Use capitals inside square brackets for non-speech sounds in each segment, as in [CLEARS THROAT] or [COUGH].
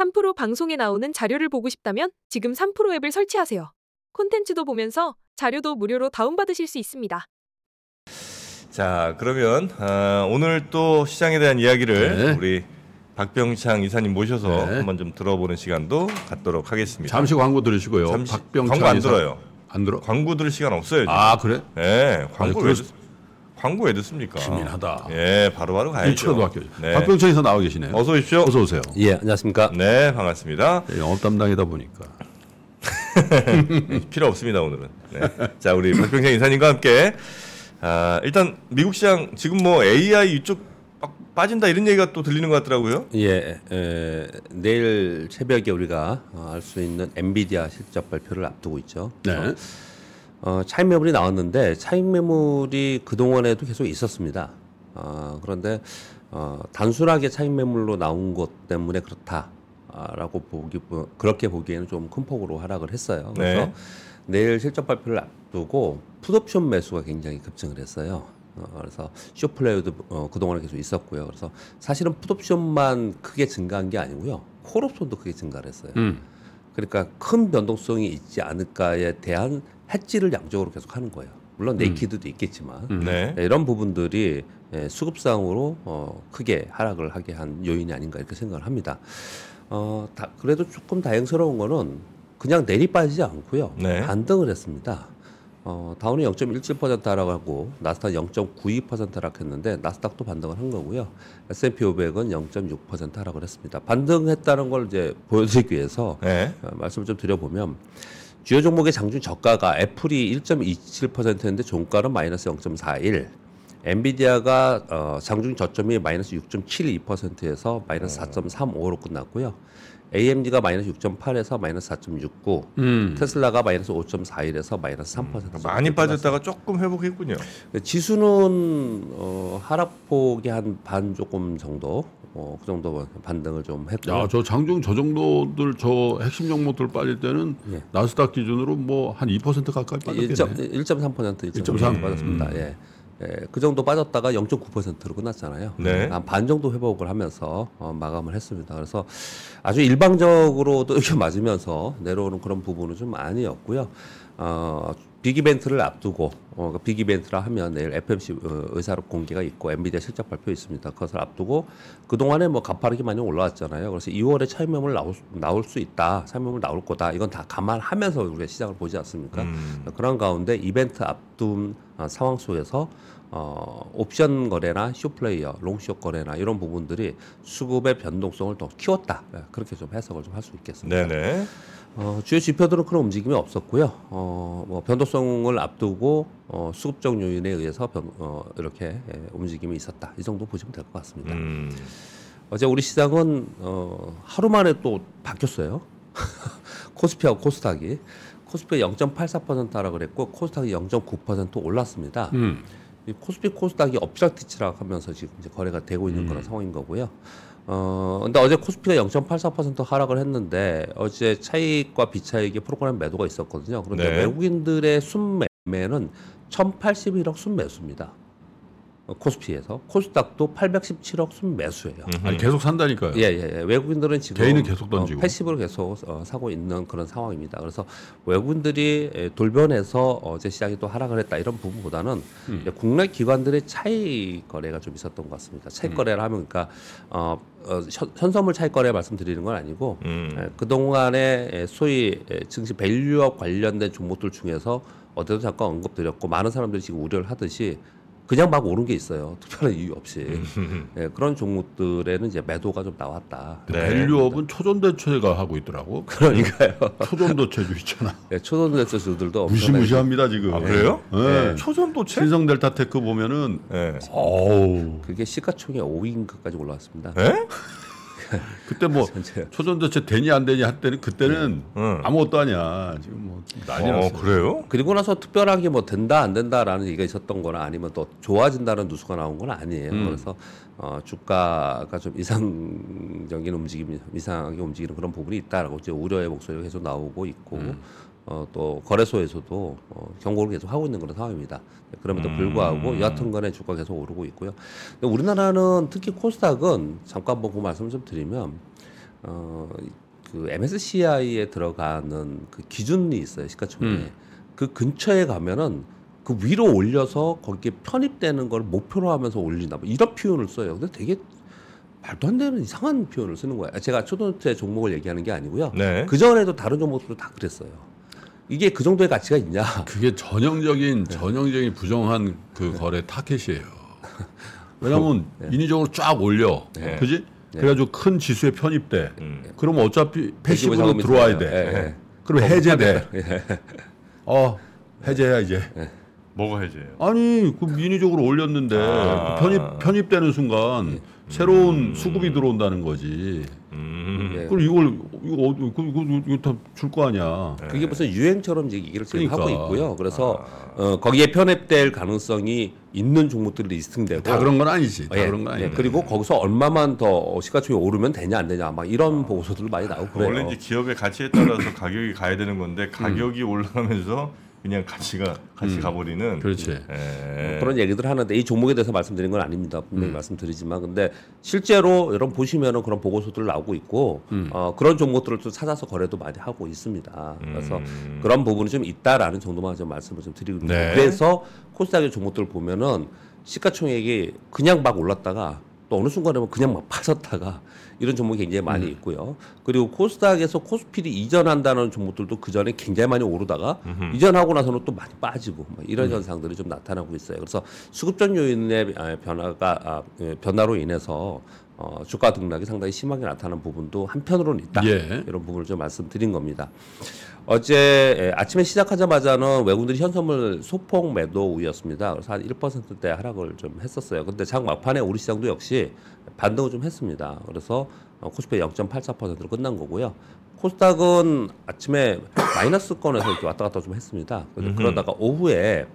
3프로 방송에 나오는 자료를 보고 싶다면 지금 3프로 앱을 설치하세요. 콘텐츠도 보면서 자료도 무료로 다운받으실 수 있습니다. 자, 그러면 아, 오늘 또 시장에 대한 이야기를 네. 우리 박병창 이사님 모셔서 네. 한번 좀 들어보는 시간도 갖도록 하겠습니다. 잠시 광고 들으시고요. 잠시- 박병창 광고 안 이사- 들어요. 안 들어? 광고 들을 시간 없어요. 지금. 아 그래? 네, 광고 왜, 광고 왜 듣습니까? 기민하다. 예, 바로바로 가야죠. 일초도 학교. 네. 이사 나와 계시네요. 어서 오십시오. 어서 오세요. 예, 안녕하십니까. 네, 반갑습니다. 영업 담당이다 보니까. [LAUGHS] 필요 없습니다 오늘은. 네. 자, 우리 박병창 이사님과 함께 아, 일단 미국 시장 지금 뭐 AI 이쪽 빡 빠진다 이런 얘기가 또 들리는 것 같더라고요. 예, 에, 내일 새벽에 우리가 어, 알수 있는 엔비디아 실적 발표를 앞두고 있죠. 네. 어, 차익 매물이 나왔는데 차익 매물이 그 동안에도 계속 있었습니다. 어, 그런데 어, 단순하게 차익 매물로 나온 것 때문에 그렇다라고 보기 뭐, 그렇게 보기에는 좀 큰 폭으로 하락을 했어요. 그래서 네. 내일 실적 발표를 앞두고 풋옵션 매수가 굉장히 급증을 했어요. 어, 그래서 쇼플레이도 어, 그동안에 계속 있었고요. 그래서 사실은 풋옵션만 크게 증가한 게 아니고요. 콜옵션도 크게 증가를 했어요. 음. 그러니까 큰 변동성이 있지 않을까에 대한 해지를 양적으로 계속 하는 거예요. 물론 네이키드도 있겠지만 네. 네, 이런 부분들이 예, 수급상으로 어, 크게 하락을 하게 한 요인이 아닌가 이렇게 생각을 합니다. 어, 다, 그래도 조금 다행스러운 거는 그냥 내리 빠지지 않고요. 네. 반등을 했습니다. 어, 다운이 0.17% 하락하고 나스닥 0.92% 하락했는데 나스닥도 반등을 한 거고요. S&P 500은 0.6% 하락을 했습니다. 반등했다는 걸 이제 보여드리기 위해서 네. 어, 말씀을 좀 드려보면 주요 종목의 장중 저가가 애플이 1.27%였는데 종가는 마이너스 0.41. 엔비디아가 어, 장중 저점이 마이너스 6.72%에서 마이너스 4.35로 끝났고요. AMD가 마이너스 6.8에서 마이너스 4.69. 음. 테슬라가 마이너스 5.41에서 마이너스 3%. 많이 빠졌다가 조금 회복했군요. 지수는 어, 하락폭이 한 반 조금 정도, 어, 그 정도 반등을 좀 했고요. 야, 저 장중 저 정도들 저 핵심 종목들 빠질 때는 예. 나스닥 기준으로 뭐 한 2% 가까이 빠졌겠네. 1.3% 1.3% 빠졌습니다. 예. 예, 그 정도 빠졌다가 0.9%로 끝났잖아요. 네. 한 반 정도 회복을 하면서 어, 마감을 했습니다. 그래서 아주 일방적으로도 [LAUGHS] 이렇게 맞으면서 내려오는 그런 부분은 좀 아니었고요. 어, 빅 이벤트를 앞두고 어, 빅 이벤트라 하면 내일 FMC 어, 의사록 공개가 있고 엔비디아 실적 발표 있습니다. 그것을 앞두고 그 동안에 뭐 가파르게 많이 올라왔잖아요. 그래서 2월에 차익 매물 나올, 수- 나올 수 있다, 차익 매물 나올 거다. 이건 다 감안하면서 우리가 시장을 보지 않습니까? 음. 그런 가운데 이벤트 앞둔 어, 상황 속에서 어, 옵션 거래나 쇼플레이어, 롱숏 거래나 이런 부분들이 수급의 변동성을 더 키웠다. 예, 그렇게 좀 해석을 좀 할 수 있겠습니다. 네네. 어, 주요 지표들은 그런 움직임이 없었고요. 어, 뭐 변동성을 앞두고 어, 수급적 요인에 의해서 변, 어, 이렇게 예, 움직임이 있었다. 이 정도 보시면 될 것 같습니다. 음. 어제 우리 시장은 어, 하루 만에 또 바뀌었어요. [LAUGHS] 코스피하고 코스닥이 코스피 0.84% 하락을 했고 코스닥이 0.9% 올랐습니다. 음. 이 코스피 코스닥이 엎치락뒤치락 하면서 지금 이제 거래가 되고 있는 음. 그런 상황인 거고요. 어, 근데 어제 코스피가 0.84% 하락을 했는데 어제 차익과 비차익의 프로그램 매도가 있었거든요. 그런데 네. 외국인들의 순매매는 1,081억 순매수입니다. 어, 코스피에서 코스닥도 817억 순매수예요. 아니 계속 산다니까요. 예, 예, 예. 외국인들은 지금 개인은 계속 던지고. 어, 패시브로 계속 어, 사고 있는 그런 상황입니다. 그래서 외국인들이 에, 돌변해서 어제 시장이 또 하락을 했다 이런 부분보다는 음. 이제 국내 기관들의 차익 거래가 좀 있었던 것 같습니다. 차익 거래를 하면 그러니까 어, 어, 현- 현선물 차익 거래 말씀드리는 건 아니고 음. 에, 그동안에 에, 소위 에, 증시 밸류업 관련된 종목들 중에서 어제도 잠깐 언급드렸고 많은 사람들이 지금 우려를 하듯이 그냥 막 오른 게 있어요. 특별한 이유 없이 예, [LAUGHS] 그런 종목들에는 이제 매도가 좀 나왔다. 네. value-up은 초전대체가 하고 있더라고. 그러니까요. [LAUGHS] 초전도체주 있잖아. 예, 초등대수들도 무시무시합니다 지금. 아, 그래요? 네. 초전도체? 신성 델타테크 보면은 네. 어우 그게 시가총액 5위인가까지 올라왔습니다. 네? [LAUGHS] 그때 뭐 전체. 초전도체 되니 안 되니 할 때는 그때는 응. 아무것도 아니야. 지금 뭐 난리 어, 났어. 그래요? 그리고 나서 특별하게 뭐 된다 안 된다라는 얘기가 있었던 거나 아니면 또 좋아진다는 뉴스가 나온 건 아니에요. 음. 그래서 어, 주가가 좀 이상적인 움직임, 이상하게 움직이는 그런 부분이 있다라고 이제 우려의 목소리가 계속 나오고 있고 음. 어, 또 거래소에서도 어, 경고를 계속 하고 있는 그런 상황입니다. 그럼에도 음. 불구하고 여하튼간에 주가 계속 오르고 있고요. 근데 우리나라는 특히 코스닥은 잠깐 보고 말씀 좀 드리면 어 그 MSCI에 들어가는 그 기준이 있어요 시가총액. 음. 그 근처에 가면은 그 위로 올려서 거기에 편입되는 걸 목표로 하면서 올린다. 뭐 이런 표현을 써요. 근데 되게 말도 안 되는 이상한 표현을 쓰는 거예요. 제가 초등학생 종목을 얘기하는 게 아니고요. 네. 그 전에도 다른 종목들도 다 그랬어요. 이게 그 정도의 가치가 있냐? 그게 전형적인 전형적인 부정한 그 거래 타켓이에요. [LAUGHS] 왜냐하면 인위적으로 쫙 올려, 네. 그지? 그래가지고 큰 지수에 편입돼. 음. 그러면 어차피 패시브로 들어와야. 돼. 예, 예. 그럼 해제돼. 예. 어, 해제야 이제. 뭐가 해제예요? 아니 그 인위적으로 올렸는데 아. 그 편입 편입되는 순간 새로운 수급이 들어온다는 거지. 그럼 이걸 이거 어- 이거 이거, 이거 다 줄 거 아니야. 그게 무슨 유행처럼 이제 얘기를 지금 그러니까. 하고 있고요. 그래서 어, 거기에 편입될 가능성이 있는 종목들이 리스팅되고 다 그런 건 아니지. 다 예, 그런 건 예, 아니야. 그리고 거기서 얼마만 더 시가총액 오르면 되냐 안 되냐 막 이런 보고서들 많이 나오고 그래요. 원래 이제 기업의 가치에 따라서 가격이 가야 되는 건데 가격이 올라가면서 그냥 가치가 같이 음. 가버리는. 그렇지. 예. 그런 얘기들 하는데 이 종목에 대해서 말씀드린 건 아닙니다. 음. 분명히 말씀드리지만 근데 실제로 여러분 보시면은 그런 보고서들 나오고 있고 음. 어, 그런 종목들을 또 찾아서 거래도 많이 하고 있습니다. 그래서 음. 그런 부분이 좀 있다라는 정도만 좀 말씀을 좀 드리고. 네. 그래서 코스닥의 종목들 보면은 시가총액이 그냥 막 올랐다가 또 어느 순간에 보면 그냥 막 빠졌다가 이런 종목이 굉장히 많이 음. 있고요. 그리고 코스닥에서 코스피를 이전한다는 종목들도 그 전에 굉장히 많이 오르다가 음흠. 이전하고 나서는 또 많이 빠지고 뭐 이런 음. 현상들이 좀 나타나고 있어요. 그래서 수급적 요인의 아, 변화가 아, 예, 변화로 인해서 어, 주가 등락이 상당히 심하게 나타나는 부분도 한편으로는 있다. 예. 이런 부분을 좀 말씀드린 겁니다. 어제 예, 아침에 시작하자마자는 외국인들이 현선물 소폭 매도우였습니다. 그래서 한 1%대 하락을 좀 했었어요. 근데 장 막판에 우리 시장도 역시 반등을 좀 했습니다. 그래서 어, 코스피 0.84%로 끝난 거고요. 코스닥은 아침에 마이너스 권에서 이렇게 왔다 갔다 좀 했습니다. 그러다가 오후에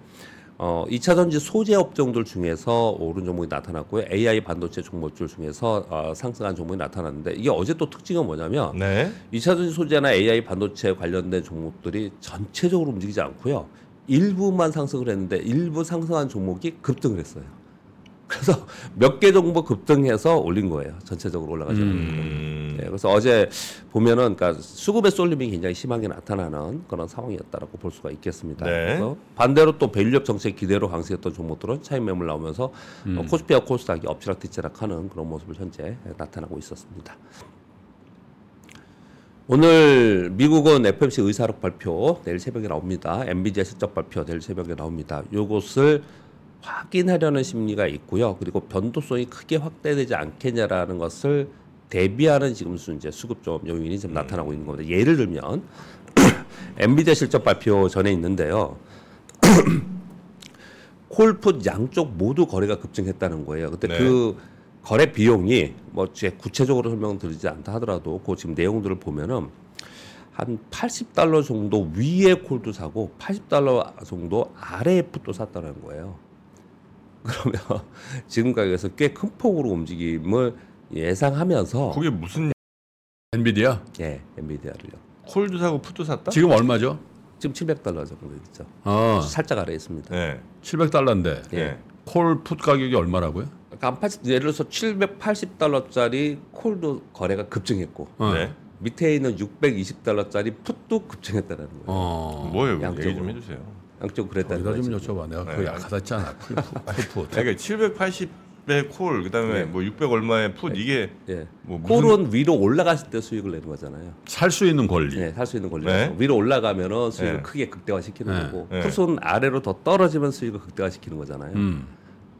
어, 2차 전지 소재 업종들 중에서 오른 종목이 나타났고요. AI 반도체 종목들 중에서 어, 상승한 종목이 나타났는데 이게 어제 또 특징은 뭐냐면 네. 2차 전지 소재나 AI 반도체 관련된 종목들이 전체적으로 움직이지 않고요. 일부만 상승을 했는데 일부 상승한 종목이 급등을 했어요. 그래서 몇 개 정도 급등해서 올린 거예요. 전체적으로 올라가지 거. 음. 네, 그래서 어제 보면은 그러니까 수급의 쏠림이 굉장히 심하게 나타나는 그런 상황이었다라고 볼 수가 있겠습니다. 네. 그래서 반대로 또 밸류업 정책 기대로 강세했던 종목들은 차익 매물 나오면서 어, 코스피와 코스닥이 엎치락뒤치락하는 그런 모습을 현재 나타나고 있었습니다. 오늘 미국은 FOMC 의사록 발표 내일 새벽에 나옵니다. 엔비디아 실적 발표 내일 새벽에 나옵니다. 요것을 확인하려는 심리가 있고요. 그리고 변동성이 크게 확대되지 않겠냐라는 것을 대비하는 지금 이제 수급 좀 요인이 좀 나타나고 있는 겁니다. 예를 들면 [CLEARS THROAT] 엔비디아 실적 발표 전에 있는데요. [CLEARS THROAT] 콜풋 양쪽 모두 거래가 급증했다는 거예요. 근데 네. 그 거래 비용이 뭐 제 구체적으로 설명드리지 않다 하더라도 그 지금 내용들을 보면은 한 80달러 정도 위에 콜도 사고 80달러 정도 아래에 풋도 샀다는 거예요. 그러면 [LAUGHS] 지금 가격에서 꽤 큰 폭으로 움직임을 예상하면서 그게 무슨 엔비디아 예, 엔비디아를요. 콜도 사고 푸도 샀다? 지금 얼마죠? 지금 700달러 정도 있죠. 아, 살짝 아래에 있습니다. 네. 700달러인데 예. 콜 풋 가격이 얼마라고요? 그러니까 한 80, 예를 들어서 780달러짜리 콜도 거래가 급증했고 어. 네. 밑에 있는 620달러짜리 풋도 급증했다는 거예요. 어. 뭐예요? 얘기 양쪽으로. 좀 해주세요. 양쪽 그랬다는 거죠. 좀 여쭤봐. 내가 네. 그거 약하다잖아. 콜풋. 그러니까 780의 콜, 그다음에 네. 뭐600 얼마의 풋 이게 예. 뭐 무슨- 콜은 위로 올라갔을 때 수익을 내는 거잖아요. 살 수 있는 권리. 예, 살수 있는 권리. 네. 위로 올라가면은 수익을 네. 크게 극대화시키는 네. 거고, 네. 풋은 아래로 더 떨어지면 수익을 극대화시키는 거잖아요. 음.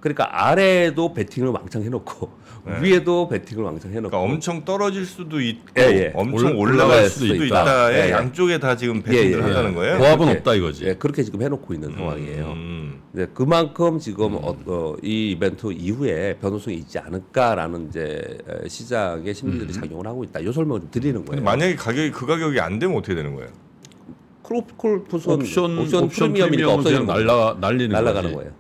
그러니까 아래에도 베팅을 왕창 해놓고 네. 위에도 베팅을 왕창 해놓고. 그러니까 엄청 떨어질 수도 있고 예, 예. 엄청 올라- 올라갈 올라갈 수도 수도 있다. 있다. 에 예, 예. 양쪽에 다 지금 배팅을 예, 예. 한다는 거예요. 고압은 그렇게- 없다 이거지. 예, 그렇게 지금 해놓고 있는 상황이에요. 음. 네, 그만큼 지금 어, 어, 이 이벤트 이후에 변동성이 있지 않을까라는 이제 에, 시장의 심리들이 작용을 하고 있다. 이 설명을 좀 드리는 거예요. 만약에 가격이 그 가격이 안 되면 어떻게 되는 거예요? 크로콜풋은 옵션 옵션, 옵션 그냥 거예요. 날라 날리는 날아가는 거지. 거예요.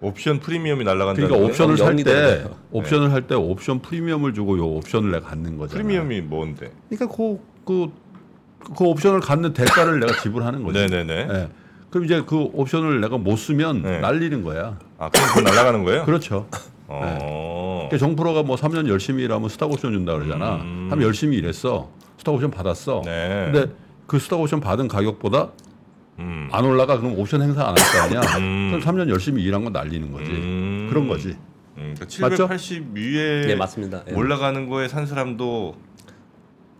옵션 프리미엄이 날아간다는 그러니까 거예요? 옵션을 살 때. 옵션을 할때 옵션 프리미엄을 주고 요 옵션을 내가 갖는 거잖아. 프리미엄이 뭔데? 그러니까 그, 그, 그 옵션을 갖는 대가를 내가 지불하는 거지. 네네네. 예. 그럼 이제 그 옵션을 내가 못 쓰면 네. 날리는 거야. 아 그럼 그 날아가는 거예요? 그렇죠. 어. 그러니까 정프로가 뭐 3년 열심히 일하면 스탁옵션 준다 그러잖아. 음. 하면 열심히 일했어. 스탁옵션 받았어. 네. 근데 그 스탁옵션 받은 가격보다 음. 안 올라가 그럼 옵션 행사 안 할 거 아니야. [LAUGHS] 음. 그럼 3년 열심히 일한 건 날리는 거지. 음. 그런 거지. 음, 그러니까 맞죠? 780 위에 네, 맞습니다. 예. 올라가는 거에 산 사람도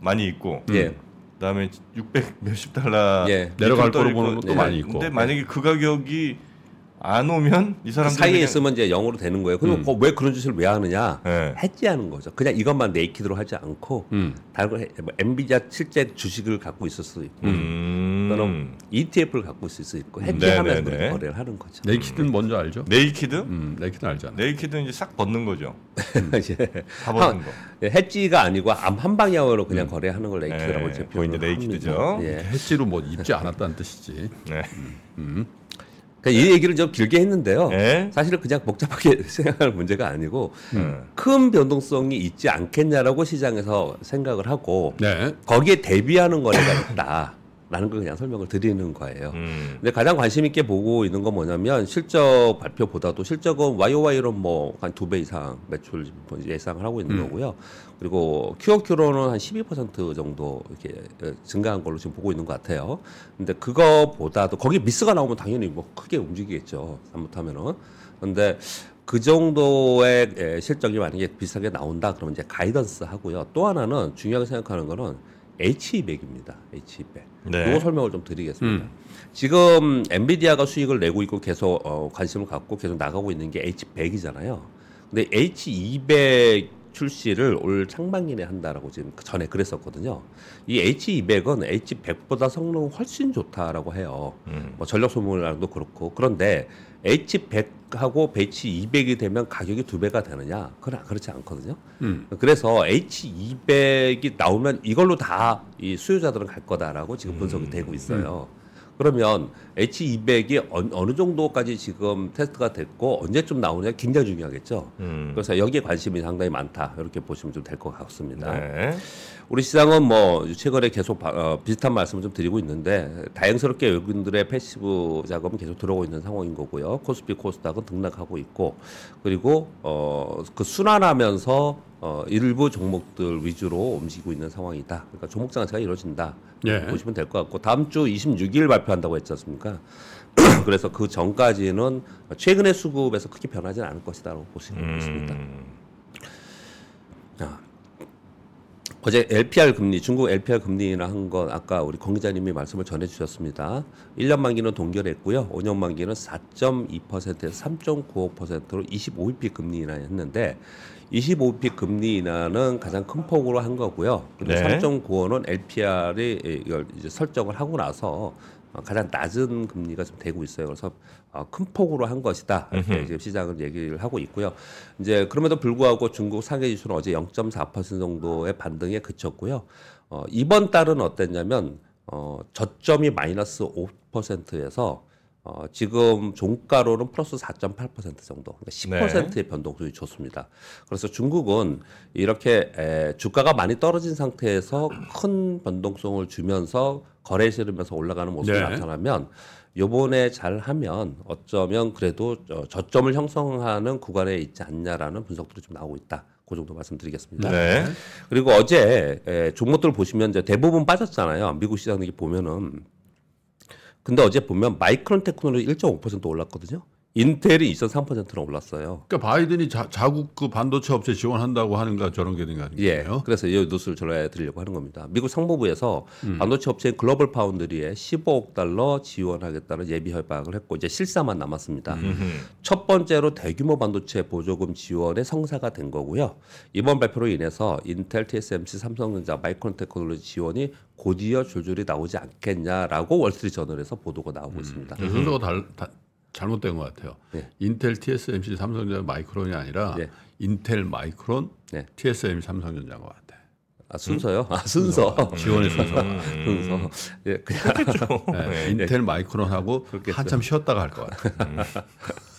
많이 있고 예. 그다음에 600 몇십 달러 예. 내려갈 거로 보는 것도 예. 많이 있고. 근데 만약에 그 가격이 안 오면 이그 사람들 사이에 있으면 이제 영으로 되는 거예요. 그럼 음. 그거 왜 그런 짓을 왜 하느냐? 예. hedge하는 거죠. 그냥 이것만 naked로 하지 않고 음. 다른 뭐 엔비디아 실제 주식을 갖고 있을 수 있고 음. 또는 ETF를 갖고 있을 수 있고 hedge하면서 네네네. 그렇게 거래를 하는 거죠. naked는 뭔지 알죠? naked? 음, naked는 알잖아. naked는 이제 싹 벗는 거죠. [LAUGHS] 예. 다 벗는 거. 예, hedge가 아니고 아 한 방향으로 그냥 거래하는 걸 naked라고 이제 표현을 naked죠. 예. 해지로 뭐 입지 않았다는 뜻이지. 네. 그러니까 이 얘기를 좀 길게 했는데요. 예. 사실은 그냥 복잡하게 [LAUGHS] 생각할 문제가 아니고 음. 큰 변동성이 있지 않겠냐라고 시장에서 생각을 하고 네. 거기에 대비하는 거래가 있다 라는 걸 그냥 설명을 드리는 거예요. 음. 근데 가장 관심 있게 보고 있는 건 뭐냐면 실적 발표보다도 실적은 YOY로 뭐 한 두 배 이상 매출 뭐 예상을 하고 있는 음. 거고요. 그리고 QOQ로는 한 12% 정도 이렇게 어, 증가한 걸로 지금 보고 있는 것 같아요. 근데 그거보다도 거기 미스가 나오면 당연히 뭐 크게 움직이겠죠. 잘못하면은. 근데 그 정도의 에, 실적이 만약에 비슷하게 나온다 그러면 이제 가이던스 하고요. 또 하나는 중요하게 생각하는 거는 H200입니다. H200. 네. 이거 설명을 좀 드리겠습니다. 음. 지금 엔비디아가 수익을 내고 있고 계속 어, 관심을 갖고 계속 나가고 있는 게 H100이잖아요. 근데 H200 출시를 올 상반기에 한다라고 지금 그 전에 그랬었거든요. 이 H200은 H100보다 성능 훨씬 좋다라고 해요. 음. 뭐 전력 소모량도 그렇고 그런데 H100하고 H200이 되면 가격이 두 배가 되느냐? 그건 그렇지 않거든요. 음. 그래서 H200이 나오면 이걸로 다 이 수요자들은 갈 거다라고 지금 분석이 되고 있어요. 그러면 H200이 어, 느 정도까지 지금 테스트가 됐고 언제쯤 나오냐 굉장히 중요하겠죠. 음. 그래서 여기에 관심이 상당히 많다 이렇게 보시면 좀 될 것 같습니다. 네. 우리 시장은 뭐 최근에 계속 바- 어, 비슷한 말씀을 좀 드리고 있는데 다행스럽게 외국인들의 passive 자금은 계속 들어오고 있는 상황인 거고요. 코스피 코스닥은 등락하고 있고 그리고 어, 그 순환하면서 어, 일부 종목들 위주로 움직이고 있는 상황이다. 그러니까 종목 장세가 이루어진다. 예. 보시면 될 것 같고 다음 주 26일 발표한다고 했지 않습니까? [CLEARS THROAT] 그래서 그 전까지는 최근의 수급에서 크게 변하지는 않을 것이다라고 보시면 되겠습니다. 음. 자, 어제 LPR 금리, 중국 LPR 금리나 한 건 아까 우리 권 기자님이 말씀을 전해 주셨습니다. 1년 만기는 동결했고요. 5년 만기는 4.2%에서 3.95%로 25bp 금리 인하했는데 25bp 금리 인하는 가장 큰 폭으로 한 거고요. 그리고 네. 3.95는 LPR이 이걸 이제 설정을 하고 나서 어, 가장 낮은 금리가 좀 되고 있어요. 그래서 어, 큰 폭으로 한 것이다. 이렇게 지금 시장은 얘기를 하고 있고요. 이제 그럼에도 불구하고 중국 상해 지수는 어제 0.4% 정도의 반등에 그쳤고요. 어, 이번 달은 어땠냐면 어, 저점이 마이너스 5%에서 어, 지금 종가로는 플러스 4.8% 정도, 그러니까 10%의 변동성이 좋습니다. 그래서 중국은 이렇게 에, 주가가 많이 떨어진 상태에서 큰 변동성을 주면서 거래 실으면서 올라가는 모습이 네. 나타나면 요번에 잘 하면 어쩌면 그래도 저, 저점을 형성하는 구간에 있지 않냐라는 분석들이 좀 나오고 있다. 그 정도 말씀드리겠습니다. 네. 그리고 어제 에, 종목들 보시면 이제 대부분 빠졌잖아요. 미국 시장 이 보면은 근데 어제 보면 마이크론 테크놀로지 1.5% 올랐거든요. 인텔이 2.3%나 올랐어요. 그러니까 바이든이 자, 자국 그 반도체 업체 지원한다고 하는가 저런 게 된가 예. 아니에요? 그래서 이 뉴스를 전해드리려고 하는 겁니다. 미국 상무부에서 음. 반도체 업체인 글로벌 파운드리에 15억 달러 지원하겠다는 예비 협약을 했고 이제 실사만 남았습니다. 음. 첫 번째로 대규모 반도체 보조금 지원의 성사가 된 거고요. 이번 발표로 인해서 인텔, TSMC, 삼성전자, 마이크론 테크놀로지 지원이 곧이어 줄줄이 나오지 않겠냐라고 월스트리트 저널에서 보도가 나오고 있습니다. 그 순서가 달, 다, 잘못된 것 같아요. 네. 인텔, TSMC, 삼성전자, 마이크론이 아니라 네. 인텔, 마이크론, 네. TSMC, 삼성전자인 것 같아. 아, 순서요? 아, 순서. 지원의 순서. 순서. 예, 그냥 [LAUGHS] 네, 인텔, 마이크론하고 그렇겠죠. 한참 쉬었다가 할 것 같아.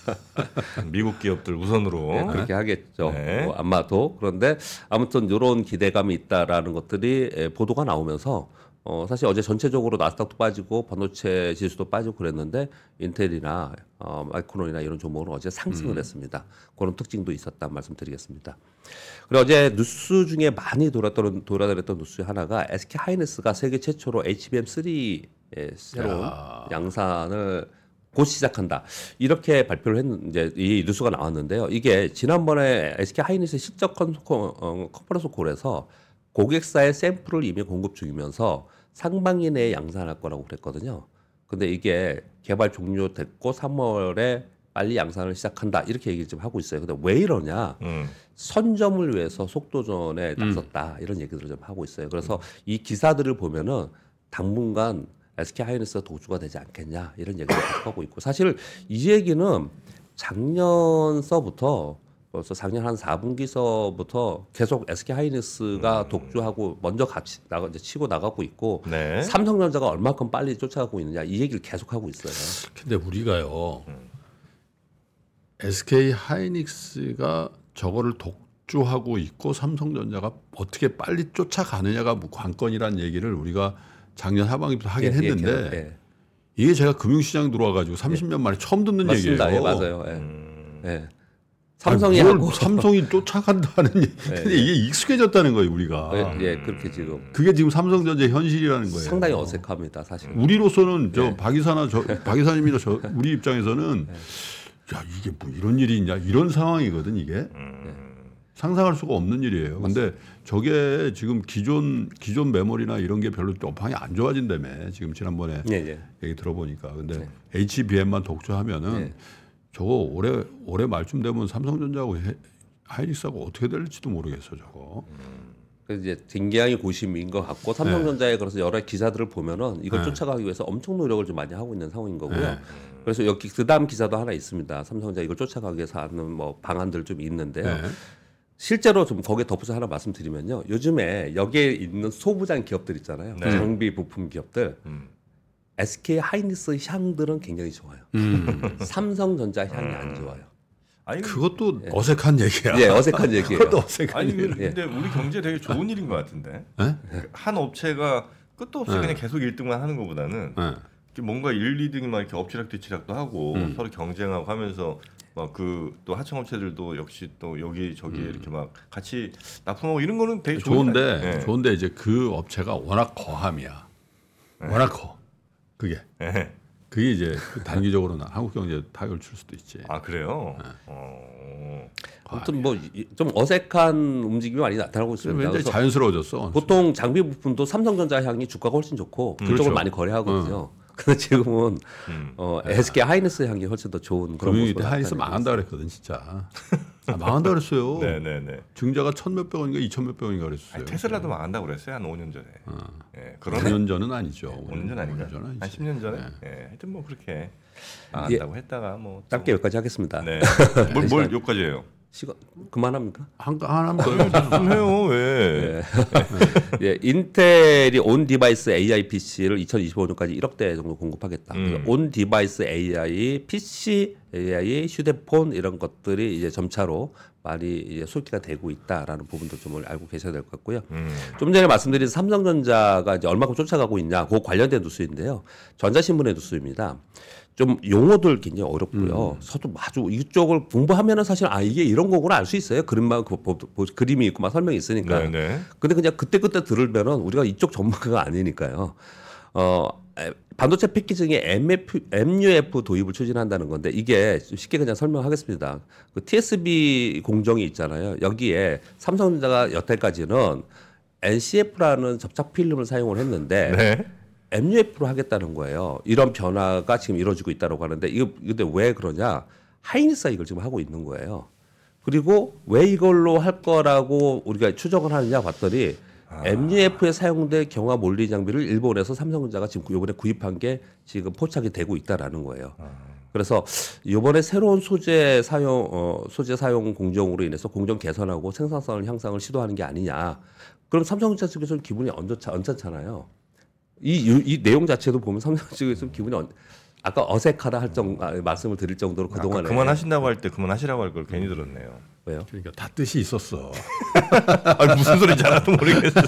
[LAUGHS] 미국 기업들 우선으로 네, 그렇게 하겠죠. 네. 어, 아마도 그런데 아무튼 이런 기대감이 있다라는 것들이 에, 보도가 나오면서 어, 사실 어제 전체적으로 나스닥도 빠지고 반도체 지수도 빠지고 그랬는데 인텔이나 어, 마이크론이나 이런 종목은 어제 상승을 했습니다. 그런 특징도 있었다 말씀드리겠습니다. 그리고 어제 뉴스 중에 많이 돌았던 돌아다녔던 뉴스 하나가 SK 하이닉스가 세계 최초로 HBM3의 새로운 야. 양산을 곧 시작한다. 이렇게 발표를 했는 이제 이 뉴스가 나왔는데요. 이게 지난번에 SK 하이닉스 실적 어, 컨퍼런스 콜에서 고객사의 샘플을 이미 공급 중이면서 상반기 내에 양산할 거라고 그랬거든요. 근데 이게 개발 종료됐고 3월에 빨리 양산을 시작한다 이렇게 얘기를 좀 하고 있어요. 근데 왜 이러냐? 음. 선점을 위해서 속도전에 나섰다 이런 얘기들을 좀 하고 있어요. 그래서 이 기사들을 보면은 당분간 SK 하이닉스가 도주가 되지 않겠냐 이런 얘기를 하고 있고 사실 이 얘기는 작년서부터 벌써 작년 한 4분기서부터 계속 SK 하이닉스가 독주하고 먼저 같이 나가 이제 치고 나가고 있고 네. 삼성전자가 얼마큼 빨리 쫓아가고 있느냐 이 얘기를 계속 하고 있어요. 근데 우리가요 SK 하이닉스가 저거를 독주하고 있고 삼성전자가 어떻게 빨리 쫓아가느냐가 뭐 관건이란 얘기를 우리가 작년 하반기부터 하긴 예, 예, 했는데 예. 이게 제가 금융시장 들어와가지고 30년 만에 처음 듣는 맞습니다. 예, 얘기예요. 맞아요. 예. 음. 예. 아니, 삼성이 뭘 하고 삼성이 쫓아간다는 얘기. 근데 이게 익숙해졌다는 거예요 우리가. 예, 예, 그렇게 지금 그게 지금 삼성전자의 현실이라는 거예요. 상당히 어색합니다, 사실. 우리로서는 저 네. 박이사나 저 [LAUGHS] 박이사님이나 저 우리 입장에서는 야 이게 뭐 이런 일이 있냐 이런 상황이거든 이게 음. 상상할 수가 없는 일이에요. 근데 저게 지금 기존 기존 메모리나 이런 게 별로 업황이 안 좋아진다며 지금 지난번에 예, 예. 얘기 들어보니까 근데 네. HBM만 독주하면은 네. 저거 올해 올해 말쯤 되면 삼성전자하고 해- 하이닉스하고 어떻게 될지도 모르겠어 저거. 그래서 이제 굉장히 고심인 것 같고 삼성전자에 그래서 여러 기사들을 보면은 이걸 네. 쫓아가기 위해서 엄청 노력을 좀 많이 하고 있는 상황인 거고요. 네. 그래서 여기 그 다음 기사도 하나 있습니다. 삼성전자 이걸 쫓아가기 위해서 하는 뭐 방안들 좀 있는데요. 네. 실제로 좀 거기에 덧붙여 하나 말씀드리면요. 요즘에 여기에 있는 소부장 기업들 있잖아요. 네. 장비 부품 기업들. 음. SK 하이닉스 향들은 굉장히 좋아요. 음. 삼성전자 향이 안 좋아요. 아니 그것도 어색한 얘기야. 예, 어색한 얘기예요. 그것도 어색한 아니. 그- 근데 우리 경제 되게 좋은 일인 것 같은데 예? 한 업체가 끝도 없이 네. 그냥 계속 1등만 하는 것보다는 예. 이렇게 뭔가 1, 2등이 막 이렇게 엎치락뒤치락도 하고 음. 서로 경쟁하고 하면서 막 그 또 하청업체들도 역시 또 여기 저기 에 이렇게 막 같이 납품하고 이런 거는 되게 좋은 좋은데? 예. 좋은데 이제 그 업체가 워낙 거함이야. 워낙 커. 그게 예. 그게 이제 그 단기적으로는 한국 경제에 타격을 줄 수도 있지. 아 그래요? 네. 어. 아무튼 뭐 좀 어색한 움직임이 많이 나타나고 있습니다. 굉장히 자연스러워졌어. 보통 장비 부품도 삼성전자 향이 주가가 훨씬 좋고 그쪽을 그렇죠. 많이 거래하거든요. 근데 지금은 음. 어, SK 하이닉스 향이 훨씬 더 좋은 그런 하이닉스 나타내고 망한다 그랬거든 진짜. [LAUGHS] 아, 망한다 그랬어요. 네네네. 증자가 천 몇백 원인가 이천 몇백 원인가 그랬어요. 아니, 테슬라도 망한다고 그랬어요 한 5년 전에. 어. 예. 그러네. 5년 전은 아니죠. 5년 전 아닌가? 5년 전한 아니지. 10년 전에. 네. 예. 하여튼 뭐 그렇게 망한다고 했다가 뭐. 또- 짧게 여기까지 하겠습니다. 네. [LAUGHS] 뭘, 뭘 여기까지 해요? 시간 그만합니까? 한 하나만 더 해요. 좀 [LAUGHS] 해요 왜? 예, 인텔이 on-device AI PC를 2025년까지 1억 대 정도 공급하겠다. 음. on-device AI, PC, AI, 휴대폰 이런 것들이 이제 점차로 많이 이제 소개가 되고 있다라는 부분도 좀 알고 계셔야 될 것 같고요. 음. 좀 전에 말씀드린 삼성전자가 이제 얼마큼 쫓아가고 있냐, 그 관련된 뉴스인데요. 전자신문의 뉴스입니다. 좀 용어들 굉장히 어렵고요. 저도 아주 이쪽을 공부하면은 사실 아 이게 이런 거구나 알 수 있어요. 그림만 그, 보- 보- 그림이 있고 막 설명이 있으니까. 네네. 근데 그냥 그때 그때 들으면은 우리가 이쪽 전문가가 아니니까요. 어 에, 반도체 패키징에 MF, MUF 도입을 추진한다는 건데 이게 좀 쉽게 그냥 설명하겠습니다. 그 TSB 공정이 있잖아요. 여기에 삼성전자가 여태까지는 NCF라는 접착 필름을 사용을 했는데 네. MUF로 하겠다는 거예요. 이런 변화가 지금 이루어지고 있다고 하는데 이거 근데 왜 그러냐? 하이닉스가 이걸 지금 하고 있는 거예요. 그리고 왜 이걸로 할 거라고 우리가 추정을 하느냐 봤더니 MUF에 사용된 경화 몰리 장비를 일본에서 삼성전자가 지금 이번에 구입한 게 지금 포착이 되고 있다라는 거예요. 그래서 이번에 새로운 소재 사용 어, 소재 사용 공정으로 인해서 공정 개선하고 생산성을 향상을 시도하는 게 아니냐. 그럼 삼성전자 측에서는 기분이 언짢, 언짢잖아요. 이, 이, 이 내용 자체도 보면 삼성 측에서 기분이 언, 아까 어색하다 할 정, 아, 말씀을 드릴 정도로 그동안에 그만하신다고 할 때 그만하시라고 할 걸 괜히 들었네요. 왜요? 그러니까 다 뜻이 있었어. [LAUGHS] [LAUGHS] 아 무슨 소리인지 하나도 모르겠어.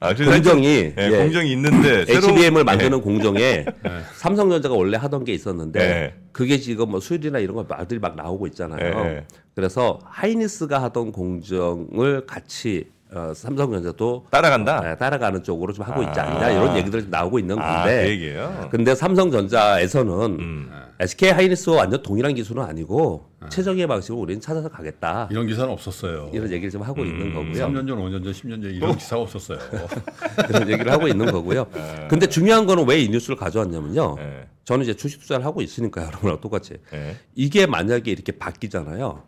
아, 공정이 예, 예, 공정이 있는데 새로운- HBM을 예. 만드는 공정에 [LAUGHS] 삼성전자가 원래 하던 게 있었는데 네. 그게 지금 뭐 수율이나 이런 거 말들이 막 나오고 있잖아요. 네. 그래서 하이니스가 하던 공정을 같이 어, 삼성전자도 따라간다. 네, 따라가는 쪽으로 좀 하고 있지 아. 않냐 이런 얘기들이 나오고 있는 아, 그 건데 얘기예요. 근데 삼성전자에서는 음. SK 하이닉스와 완전 동일한 기술은 아니고 최적의 방식으로 우리는 찾아서 가겠다 이런 기사는 없었어요. 이런 얘기를 좀 하고 있는 거고요. 3년 전, 5년 전, 10년 전 이런 기사가 없었어요. [LAUGHS] 그런 얘기를 하고 있는 거고요. 근데 중요한 거는 왜 이 뉴스를 가져왔냐면요. 예. 저는 이제 주식 투자를 하고 있으니까 여러분랑 똑같이 예. 이게 만약에 이렇게 바뀌잖아요.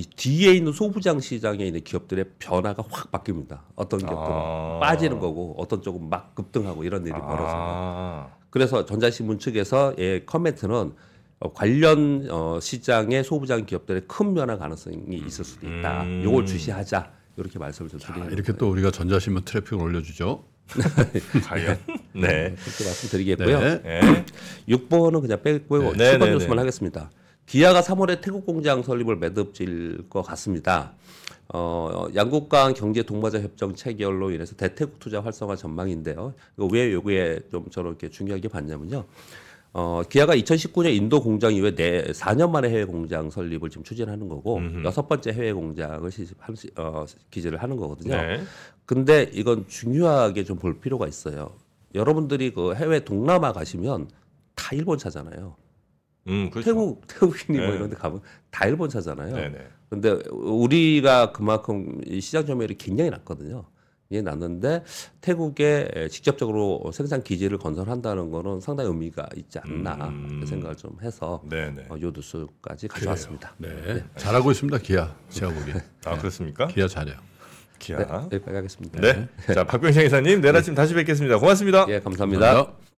이 뒤에 있는 소부장 시장에 있는 기업들의 변화가 확 바뀝니다. 어떤 기업들은 아. 빠지는 거고 어떤 쪽은 막 급등하고 이런 일이 벌어져요. 아. 그래서 전자신문 측에서 예, 커멘트는 어, 관련 어, 시장의 소부장 기업들의 큰 변화 가능성이 있을 수도 있다. 음. 요걸 주시하자. 이렇게 말씀을 좀 드리는 아, 이렇게 또 우리가 전자신문 트래픽을 올려주죠. [LAUGHS] 과연. 네. 그렇게 말씀드리겠고요. 네. 예. 6번은 그냥 빼고요. 네. 7번 네, 네, 뉴스만 네. 하겠습니다. 기아가 3월에 태국 공장 설립을 매듭질 것 같습니다. 어, 양국 간 경제 동반자 협정 체결로 인해서 대태국 투자 활성화 전망인데요. 이거 왜 요게 좀 저는 이렇게 중요하게 봤냐면요. 어, 기아가 2019년 인도 공장 이후에 네, 4년 만에 해외 공장 설립을 지금 추진하는 거고 여섯 번째 해외 공장을 시집한 시- 어, 기재를 하는 거거든요. 네. 근데 이건 중요하게 좀 볼 필요가 있어요. 여러분들이 그 해외 동남아 가시면 다 일본 차잖아요. 음, 그렇죠. 태국 태국이니 뭐 네. 이런 데 가면 다 일본 차잖아요. 네, 네. 근데 우리가 그만큼 이 시장 점유율이 굉장히 낮거든요. 이게 낮는데 태국에 직접적으로 생산 기지를 건설한다는 거는 상당히 의미가 있지 않나 음. 이렇게 생각을 좀 해서 네, 네. 어, 요 뉴스까지 가져왔습니다. 네. 잘하고 있습니다, 기아. 제가 보기엔. [LAUGHS] 아, 그렇습니까? 기아 잘해요. 기아. 네, 여기까지 하겠습니다. 네. 자, 박병창 이사님, 내일 아침 다시 뵙겠습니다. 고맙습니다. 예, 감사합니다. 감사합니다.